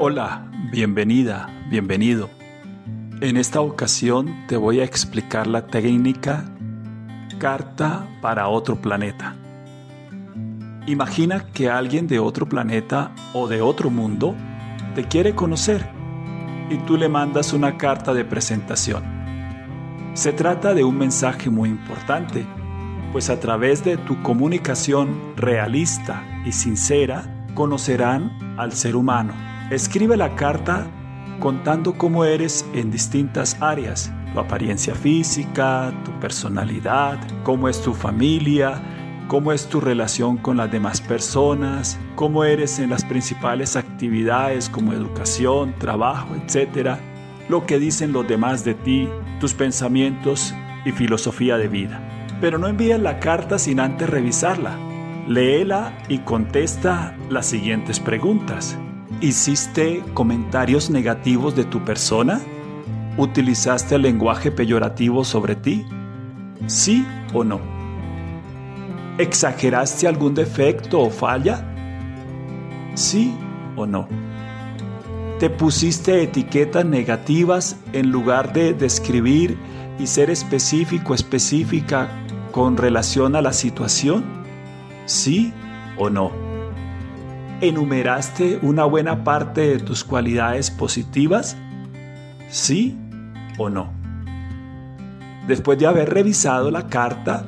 Hola, bienvenida, bienvenido. En esta ocasión te voy a explicar la técnica carta para otro planeta. Imagina que alguien de otro planeta o de otro mundo te quiere conocer y tú le mandas una carta de presentación. Se trata de un mensaje muy importante, pues a través de tu comunicación realista y sincera conocerán al ser humano Escribe la carta contando cómo eres en distintas áreas, tu apariencia física, tu personalidad, cómo es tu familia, cómo es tu relación con las demás personas, cómo eres en las principales actividades como educación, trabajo, etc. Lo que dicen los demás de ti, tus pensamientos y filosofía de vida. Pero no envíes la carta sin antes revisarla. Léela y contesta las siguientes preguntas. ¿Hiciste comentarios negativos de tu persona? ¿Utilizaste lenguaje peyorativo sobre ti? ¿Sí o no? ¿Exageraste algún defecto o falla? ¿Sí o no? ¿Te pusiste etiquetas negativas en lugar de describir y ser específico específica con relación a la situación? ¿Sí o no? ¿Enumeraste una buena parte de tus cualidades positivas? ¿Sí o no? Después de haber revisado la carta,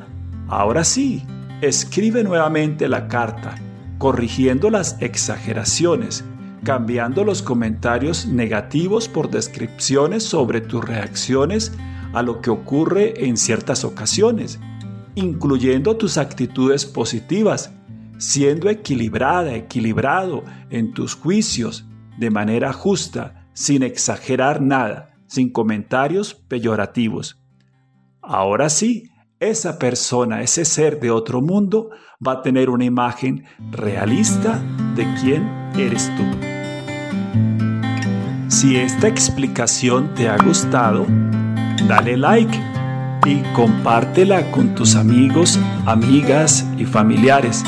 ahora sí, escribe nuevamente la carta, corrigiendo las exageraciones, cambiando los comentarios negativos por descripciones sobre tus reacciones a lo que ocurre en ciertas ocasiones, incluyendo tus actitudes positivas siendo equilibrada, equilibrado en tus juicios de manera justa, sin exagerar nada, sin comentarios peyorativos. Ahora sí, esa persona, ese ser de otro mundo, va a tener una imagen realista de quién eres tú. Si esta explicación te ha gustado, dale like y compártela con tus amigos, amigas y familiares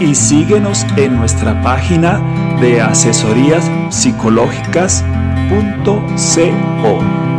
y síguenos en nuestra página de asesorías psicológicas.co.